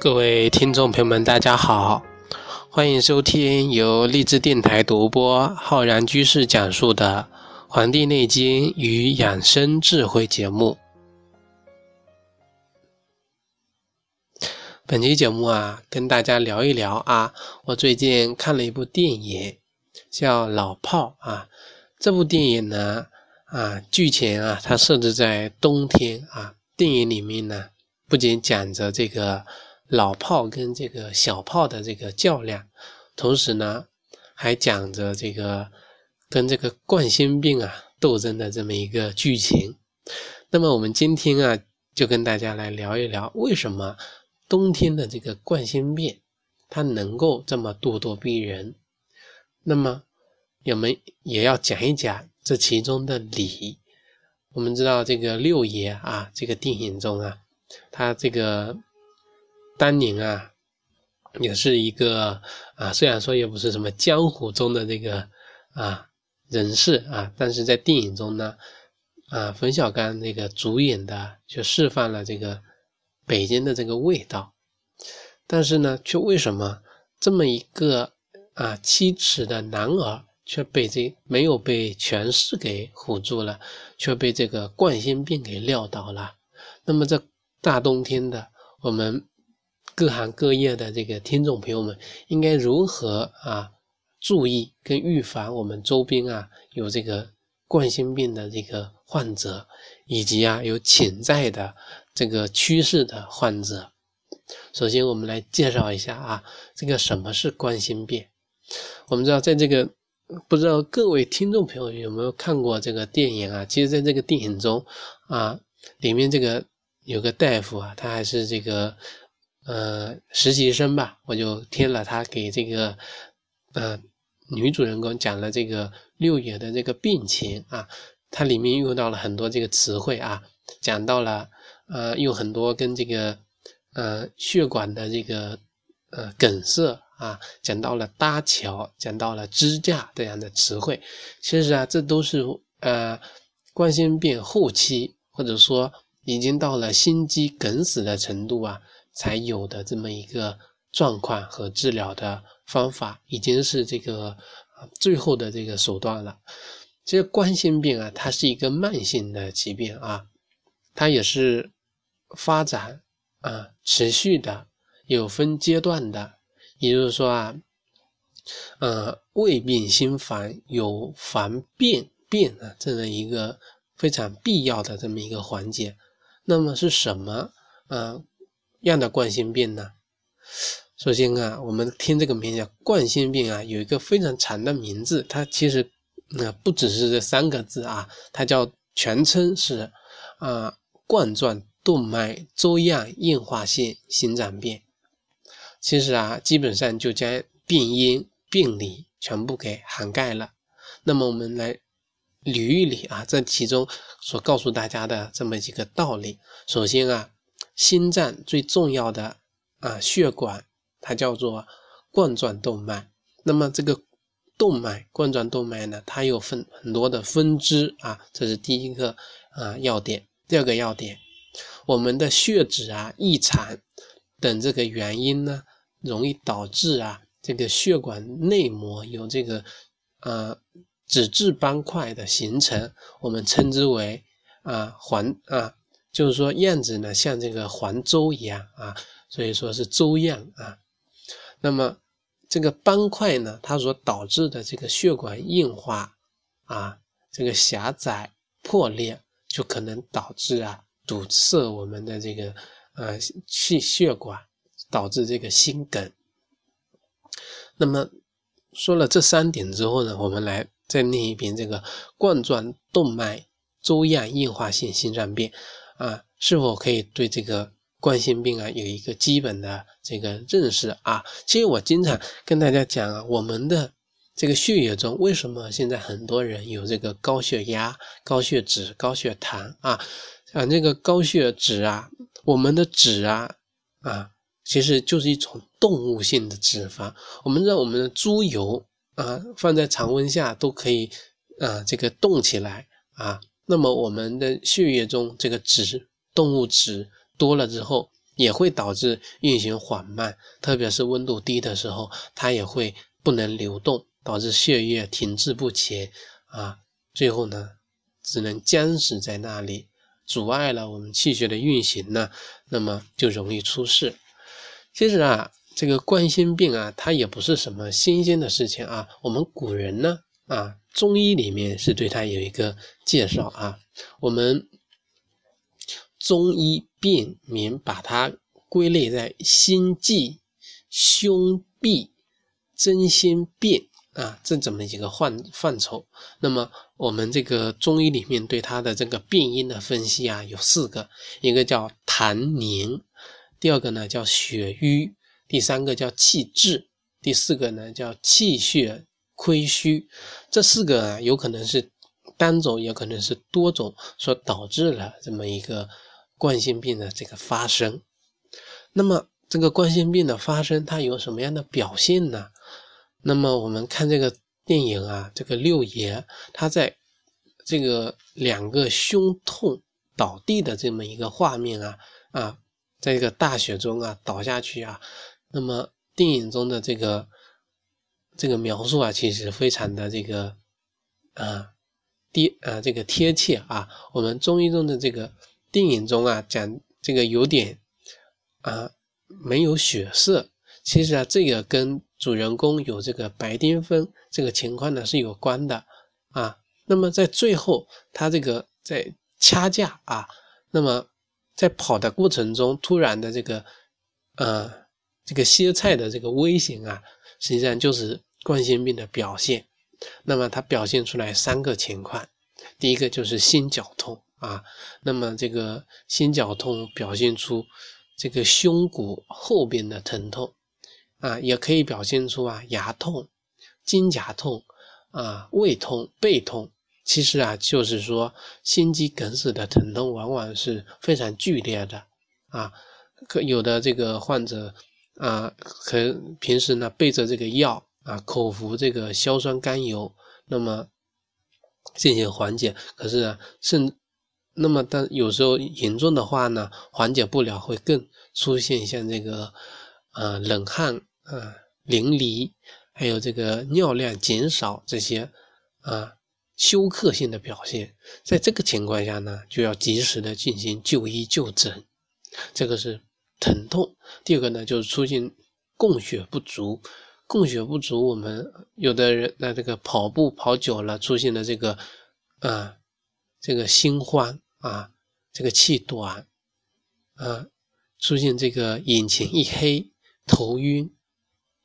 各位听众朋友们，大家好，欢迎收听由励志电台独播、浩然居士讲述的《黄帝内经与养生智慧》节目。本期节目啊，跟大家聊一聊啊，我最近看了一部电影，叫《老炮》啊。这部电影呢，啊，剧情啊，它设置在冬天啊。电影里面呢，不仅讲着这个。老炮跟这个小炮的这个较量，同时呢，还讲着这个跟这个冠心病啊斗争的这么一个剧情。那么我们今天啊，就跟大家来聊一聊，为什么冬天的这个冠心病它能够这么咄咄逼人？那么我们也要讲一讲这其中的理。我们知道这个六爷啊，这个电影中啊，他这个。当年啊，也是一个啊，虽然说也不是什么江湖中的这个啊人士啊，但是在电影中呢，啊，冯小刚那个主演的就释放了这个北京的这个味道，但是呢，却为什么这么一个啊七尺的男儿却被这没有被权势给唬住了，却被这个冠心病给撂倒了？那么这大冬天的，我们。各行各业的这个听众朋友们，应该如何啊注意跟预防我们周边啊有这个冠心病的这个患者，以及啊有潜在的这个趋势的患者？首先，我们来介绍一下啊，这个什么是冠心病？我们知道，在这个不知道各位听众朋友有没有看过这个电影啊？其实，在这个电影中啊，里面这个有个大夫啊，他还是这个。呃，实习生吧，我就听了他给这个呃女主人公讲了这个六爷的这个病情啊，它里面用到了很多这个词汇啊，讲到了呃用很多跟这个呃血管的这个呃梗塞啊，讲到了搭桥，讲到了支架这样的词汇，其实啊，这都是呃冠心病后期或者说已经到了心肌梗死的程度啊。才有的这么一个状况和治疗的方法，已经是这个最后的这个手段了。这个冠心病啊，它是一个慢性的疾病啊，它也是发展啊持续的，有分阶段的。也就是说啊，呃，未病先防，有防变变啊，这么一个非常必要的这么一个环节。那么是什么？呃，样的冠心病呢？首先啊，我们听这个名叫冠心病啊，有一个非常长的名字，它其实那不只是这三个字啊，它叫全称是啊冠状动脉粥样硬化性心脏病。其实啊，基本上就将病因病理全部给涵盖了。那么我们来捋一捋啊，这其中所告诉大家的这么几个道理。首先啊。心脏最重要的啊血管，它叫做冠状动脉。那么这个动脉，冠状动脉呢，它有分很多的分支啊，这是第一个啊要点。第二个要点，我们的血脂啊异常等这个原因呢，容易导致啊这个血管内膜有这个呃脂质斑块的形成，我们称之为啊环啊。就是说样子呢像这个黄粥一样啊，所以说是粥样啊。那么这个斑块呢，它所导致的这个血管硬化啊，这个狭窄破裂，就可能导致啊堵塞我们的这个呃气血管，导致这个心梗。那么说了这三点之后呢，我们来再念一遍这个冠状动脉粥样硬化性心脏病。啊，是否可以对这个冠心病啊有一个基本的这个认识啊？其实我经常跟大家讲啊，我们的这个血液中为什么现在很多人有这个高血压、高血脂、高血糖啊？啊，这个高血脂啊，我们的脂啊啊，其实就是一种动物性的脂肪。我们知道我们的猪油啊，放在常温下都可以啊，这个冻起来啊。那么我们的血液中这个脂，动物脂多了之后，也会导致运行缓慢，特别是温度低的时候，它也会不能流动，导致血液停滞不前啊，最后呢，只能僵死在那里，阻碍了我们气血的运行呢，那么就容易出事。其实啊，这个冠心病啊，它也不是什么新鲜的事情啊，我们古人呢啊，中医里面是对它有一个介绍啊，我们。中医辨明把它归类在心悸、胸痹、真心变啊，这这么一个范范畴。那么我们这个中医里面对它的这个病因的分析啊，有四个，一个叫痰凝，第二个呢叫血瘀，第三个叫气滞，第四个呢叫气血亏虚。这四个啊，有可能是单种，也可能是多种所导致了这么一个。冠心病的这个发生，那么这个冠心病的发生，它有什么样的表现呢？那么我们看这个电影啊，这个六爷他在这个两个胸痛倒地的这么一个画面啊啊，在这个大雪中啊倒下去啊，那么电影中的这个这个描述啊，其实非常的这个啊贴啊这个贴切啊，我们中医中的这个。电影中啊，讲这个有点啊没有血色，其实啊，这个跟主人公有这个白癜风这个情况呢是有关的啊。那么在最后，他这个在掐架啊，那么在跑的过程中，突然的这个呃这个歇菜的这个危险啊，实际上就是冠心病的表现。那么它表现出来三个情况，第一个就是心绞痛。啊，那么这个心绞痛表现出这个胸骨后边的疼痛，啊，也可以表现出啊牙痛、肩胛痛、啊胃痛、背痛。其实啊，就是说心肌梗死的疼痛往往是非常剧烈的啊。可有的这个患者啊，可平时呢备着这个药啊，口服这个硝酸甘油，那么进行缓解。可是呢，甚那么，但有时候严重的话呢，缓解不了，会更出现像这个，呃，冷汗啊、淋漓，还有这个尿量减少这些啊休克性的表现。在这个情况下呢，就要及时的进行就医就诊。这个是疼痛。第二个呢，就是出现供血不足。供血不足，我们有的人那这个跑步跑久了，出现了这个啊这个心慌。啊，这个气短，啊，出现这个眼前一黑、头晕、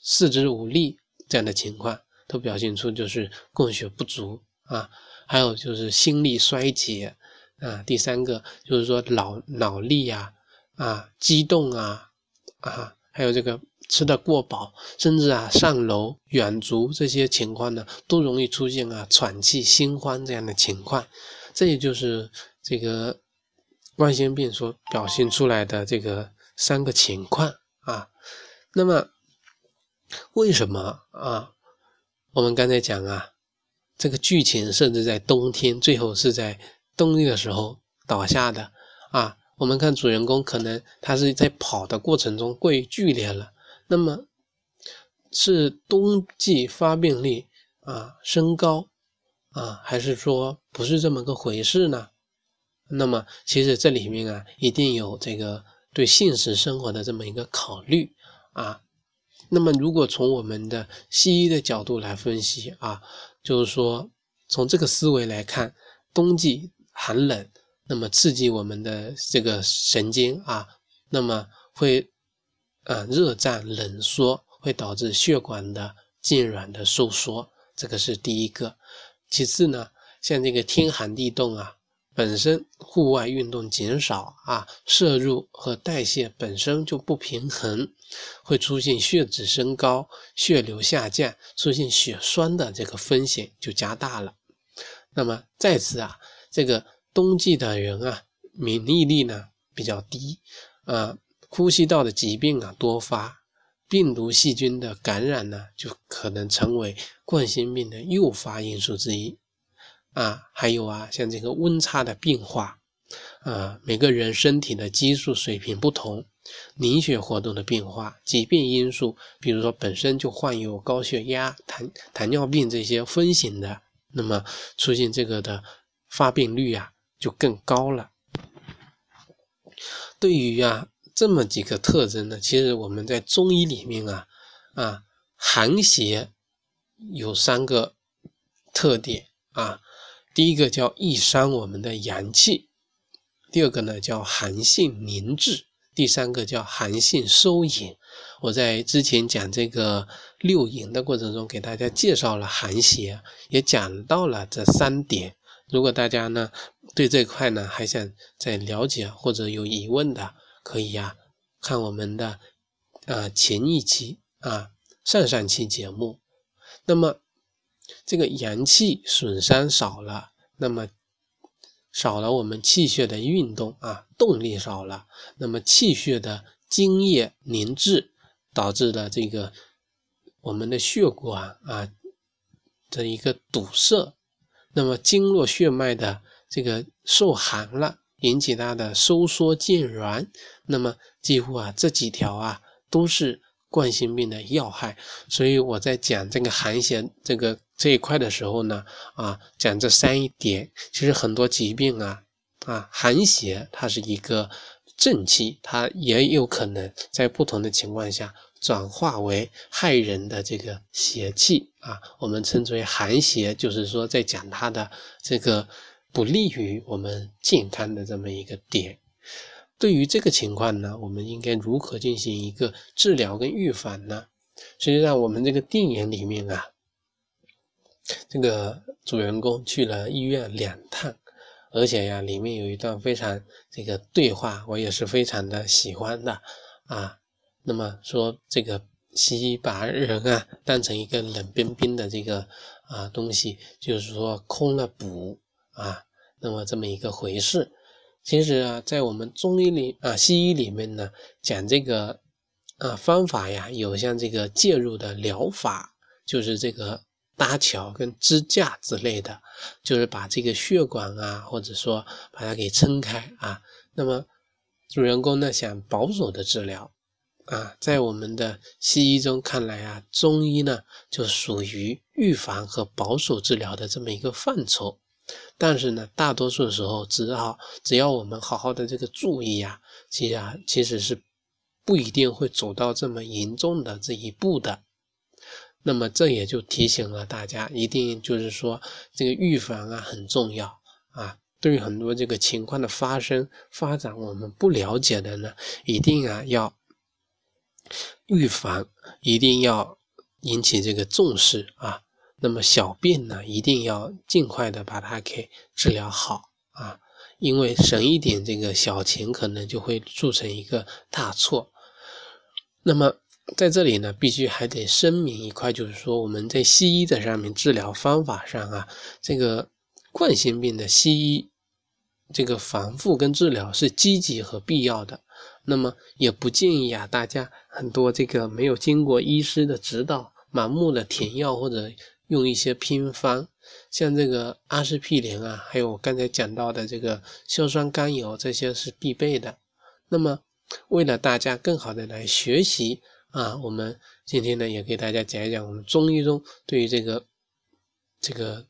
四肢无力这样的情况，都表现出就是供血不足啊。还有就是心力衰竭啊。第三个就是说脑脑力呀，啊，激动啊，啊，还有这个吃的过饱，甚至啊上楼远足这些情况呢，都容易出现啊喘气、心慌这样的情况。这也就是这个冠心病所表现出来的这个三个情况啊。那么为什么啊？我们刚才讲啊，这个剧情设置在冬天，最后是在冬日的时候倒下的啊。我们看主人公可能他是在跑的过程中过于剧烈了，那么是冬季发病率啊升高。啊，还是说不是这么个回事呢？那么其实这里面啊，一定有这个对现实生活的这么一个考虑啊。那么如果从我们的西医的角度来分析啊，就是说从这个思维来看，冬季寒冷，那么刺激我们的这个神经啊，那么会啊热胀冷缩，会导致血管的痉挛的收缩，这个是第一个。其次呢，像这个天寒地冻啊，本身户外运动减少啊，摄入和代谢本身就不平衡，会出现血脂升高、血流下降，出现血栓的这个风险就加大了。那么再次啊，这个冬季的人啊，免疫力呢比较低啊，呼吸道的疾病啊多发。病毒细菌的感染呢，就可能成为冠心病的诱发因素之一啊。还有啊，像这个温差的变化啊，每个人身体的激素水平不同，凝血活动的变化、疾病因素，比如说本身就患有高血压、糖糖尿病这些风险的，那么出现这个的发病率啊就更高了。对于啊这么几个特征呢，其实我们在中医里面啊啊寒邪有三个特点啊，第一个叫易伤我们的阳气，第二个呢叫寒性凝滞，第三个叫寒性收引。我在之前讲这个六淫的过程中，给大家介绍了寒邪，也讲到了这三点。如果大家呢对这块呢还想再了解或者有疑问的，可以呀看我们的啊前一期啊上上期节目。那么这个阳气损伤少了，那么少了我们气血的运动啊动力少了，那么气血的津液凝滞，导致的这个我们的血管啊的一个堵塞。那么经络血脉的这个受寒了，引起它的收缩渐软。那么几乎啊这几条啊都是冠心病的要害。所以我在讲这个寒邪这个这一块的时候呢，啊讲这三一点，其实很多疾病啊啊寒邪它是一个正气，它也有可能在不同的情况下。转化为害人的这个邪气啊，我们称之为寒邪，就是说在讲它的这个不利于我们健康的这么一个点。对于这个情况呢，我们应该如何进行一个治疗跟预防呢？实际上，我们这个电影里面啊，这个主人公去了医院两趟，而且呀，里面有一段非常这个对话，我也是非常的喜欢的啊。那么说，这个西医把人啊当成一个冷冰冰的这个啊东西，就是说空了补啊，那么这么一个回事。其实啊，在我们中医里啊，西医里面呢，讲这个啊方法呀，有像这个介入的疗法，就是这个搭桥跟支架之类的，就是把这个血管啊，或者说把它给撑开啊。那么主人公呢，想保守的治疗。啊，在我们的西医中看来啊，中医呢就属于预防和保守治疗的这么一个范畴。但是呢，大多数时候，只要只要我们好好的这个注意呀，其实啊，其实是不一定会走到这么严重的这一步的。那么这也就提醒了大家，一定就是说这个预防啊很重要啊。对于很多这个情况的发生发展，我们不了解的呢，一定啊要。预防一定要引起这个重视啊，那么小病呢，一定要尽快的把它给治疗好啊，因为省一点这个小钱，可能就会铸成一个大错。那么在这里呢，必须还得声明一块，就是说我们在西医的上面治疗方法上啊，这个冠心病的西医这个防护跟治疗是积极和必要的。那么也不建议啊，大家很多这个没有经过医师的指导，盲目的填药或者用一些偏方，像这个阿司匹林啊，还有我刚才讲到的这个硝酸甘油，这些是必备的。那么为了大家更好的来学习啊，我们今天呢也给大家讲一讲我们中医中对于这个这个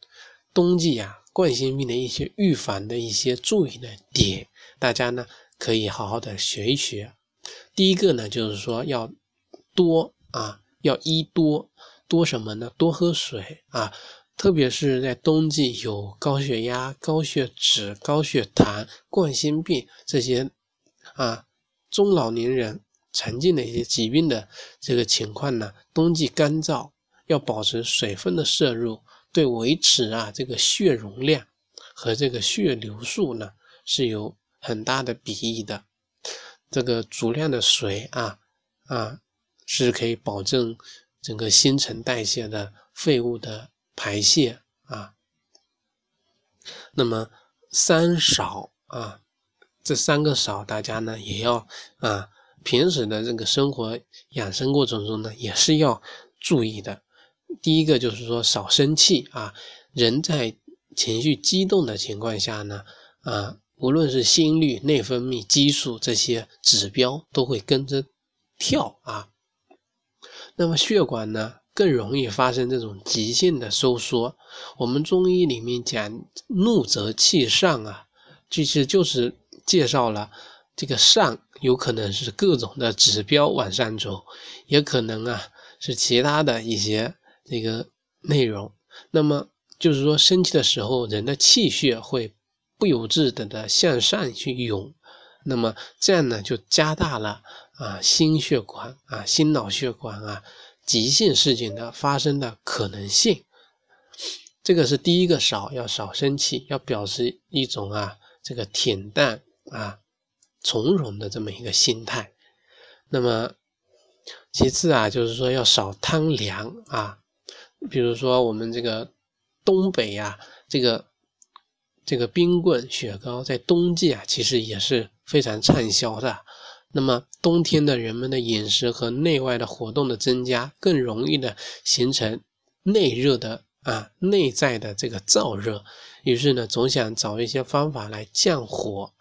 冬季啊冠心病的一些预防的一些注意的点，大家呢。可以好好的学一学。第一个呢，就是说要多啊，要一多多什么呢？多喝水啊，特别是在冬季有高血压、高血脂、高血糖、冠心病这些啊中老年人常见的一些疾病的这个情况呢，冬季干燥，要保持水分的摄入，对维持啊这个血容量和这个血流速呢是有。很大的裨益的，这个足量的水啊啊，是可以保证整个新陈代谢的废物的排泄啊。那么三少啊，这三个少，大家呢也要啊，平时的这个生活养生过程中呢也是要注意的。第一个就是说少生气啊，人在情绪激动的情况下呢啊。无论是心率、内分泌、激素这些指标都会跟着跳啊。那么血管呢，更容易发生这种急性的收缩。我们中医里面讲怒则气上啊，其实就是介绍了这个上有可能是各种的指标往上走，也可能啊是其他的一些这个内容。那么就是说，生气的时候，人的气血会不由自主的向上去涌，那么这样呢，就加大了啊心血管啊心脑血管啊急性事情的发生的可能性。这个是第一个少，要少生气，要表示一种啊这个恬淡啊从容的这么一个心态。那么其次啊，就是说要少贪凉啊，比如说我们这个。东北呀，这个这个冰棍、雪糕在冬季啊，其实也是非常畅销的。那么冬天的人们的饮食和内外的活动的增加，更容易的形成内热的啊内在的这个燥热。于是呢，总想找一些方法来降火，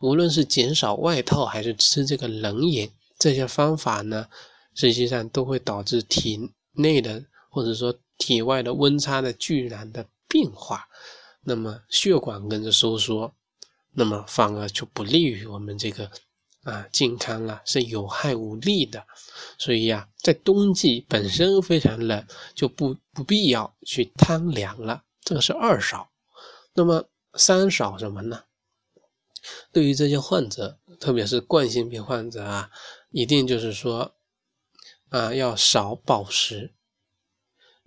无论是减少外套还是吃这个冷饮，这些方法呢，实际上都会导致体内的或者说。体外的温差的巨然的变化，那么血管跟着收缩，那么反而就不利于我们这个啊健康了，是有害无利的。所以呀，在冬季本身非常冷，就不不必要去贪凉了。这个是二少。那么三少什么呢？对于这些患者，特别是冠心病患者啊，一定就是说啊要少饱食。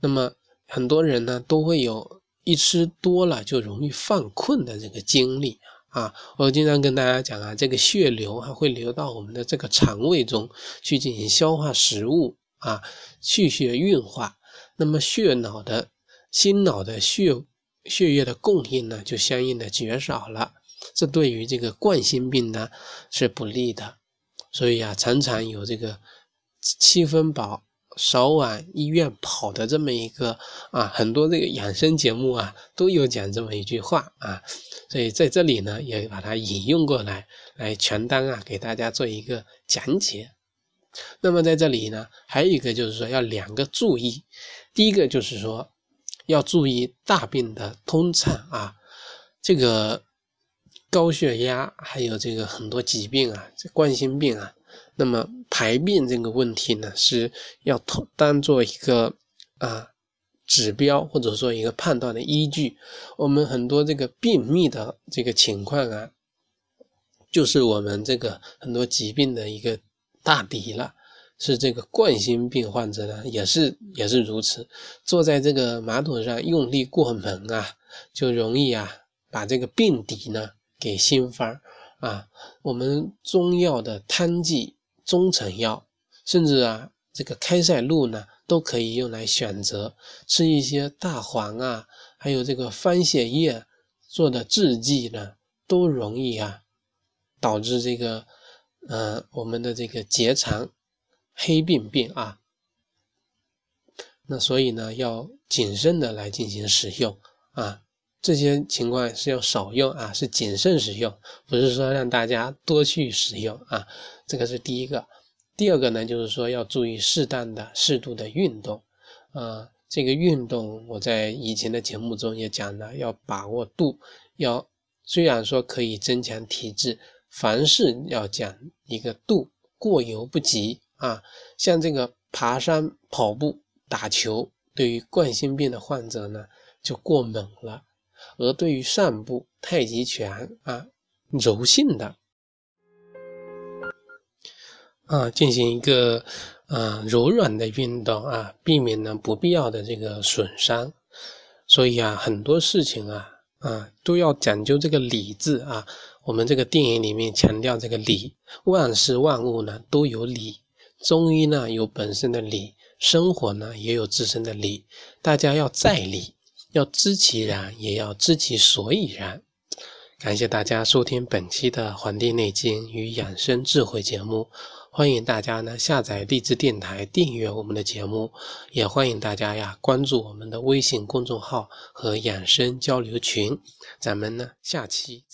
那么很多人呢都会有一吃多了就容易犯困的这个经历啊。啊我经常跟大家讲啊，这个血流还会流到我们的这个肠胃中去进行消化食物啊，气血运化。那么血脑的心脑的血血液的供应呢，就相应的减少了。这对于这个冠心病呢是不利的。所以啊，常常有这个七分饱。少往医院跑的这么一个啊，很多这个养生节目啊都有讲这么一句话啊，所以在这里呢也把它引用过来，来全当啊给大家做一个讲解。那么在这里呢，还有一个就是说要两个注意，第一个就是说要注意大病的通畅啊，这个高血压还有这个很多疾病啊，这冠心病啊。那么排便这个问题呢，是要当当做一个啊指标，或者说一个判断的依据。我们很多这个便秘的这个情况啊，就是我们这个很多疾病的一个大敌了。是这个冠心病患者呢，也是也是如此。坐在这个马桶上用力过猛啊，就容易啊把这个病敌呢给掀翻啊。我们中药的汤剂。中成药，甚至啊，这个开塞露呢，都可以用来选择吃一些大黄啊，还有这个番泻叶做的制剂呢，都容易啊导致这个呃我们的这个结肠黑病变啊。那所以呢，要谨慎的来进行使用啊，这些情况是要少用啊，是谨慎使用，不是说让大家多去使用啊。这个是第一个，第二个呢，就是说要注意适当的、适度的运动，啊，这个运动我在以前的节目中也讲了，要把握度，要虽然说可以增强体质，凡事要讲一个度，过犹不及啊。像这个爬山、跑步、打球，对于冠心病的患者呢，就过猛了；而对于上部、太极拳啊，柔性的。啊，进行一个啊柔软的运动啊，避免呢不必要的这个损伤。所以啊，很多事情啊啊都要讲究这个理字啊。我们这个电影里面强调这个理，万事万物呢都有理。中医呢有本身的理，生活呢也有自身的理。大家要在理，要知其然，也要知其所以然。感谢大家收听本期的《黄帝内经与养生智慧》节目。欢迎大家呢下载荔枝电台订阅我们的节目，也欢迎大家呀关注我们的微信公众号和养生交流群。咱们呢下期再。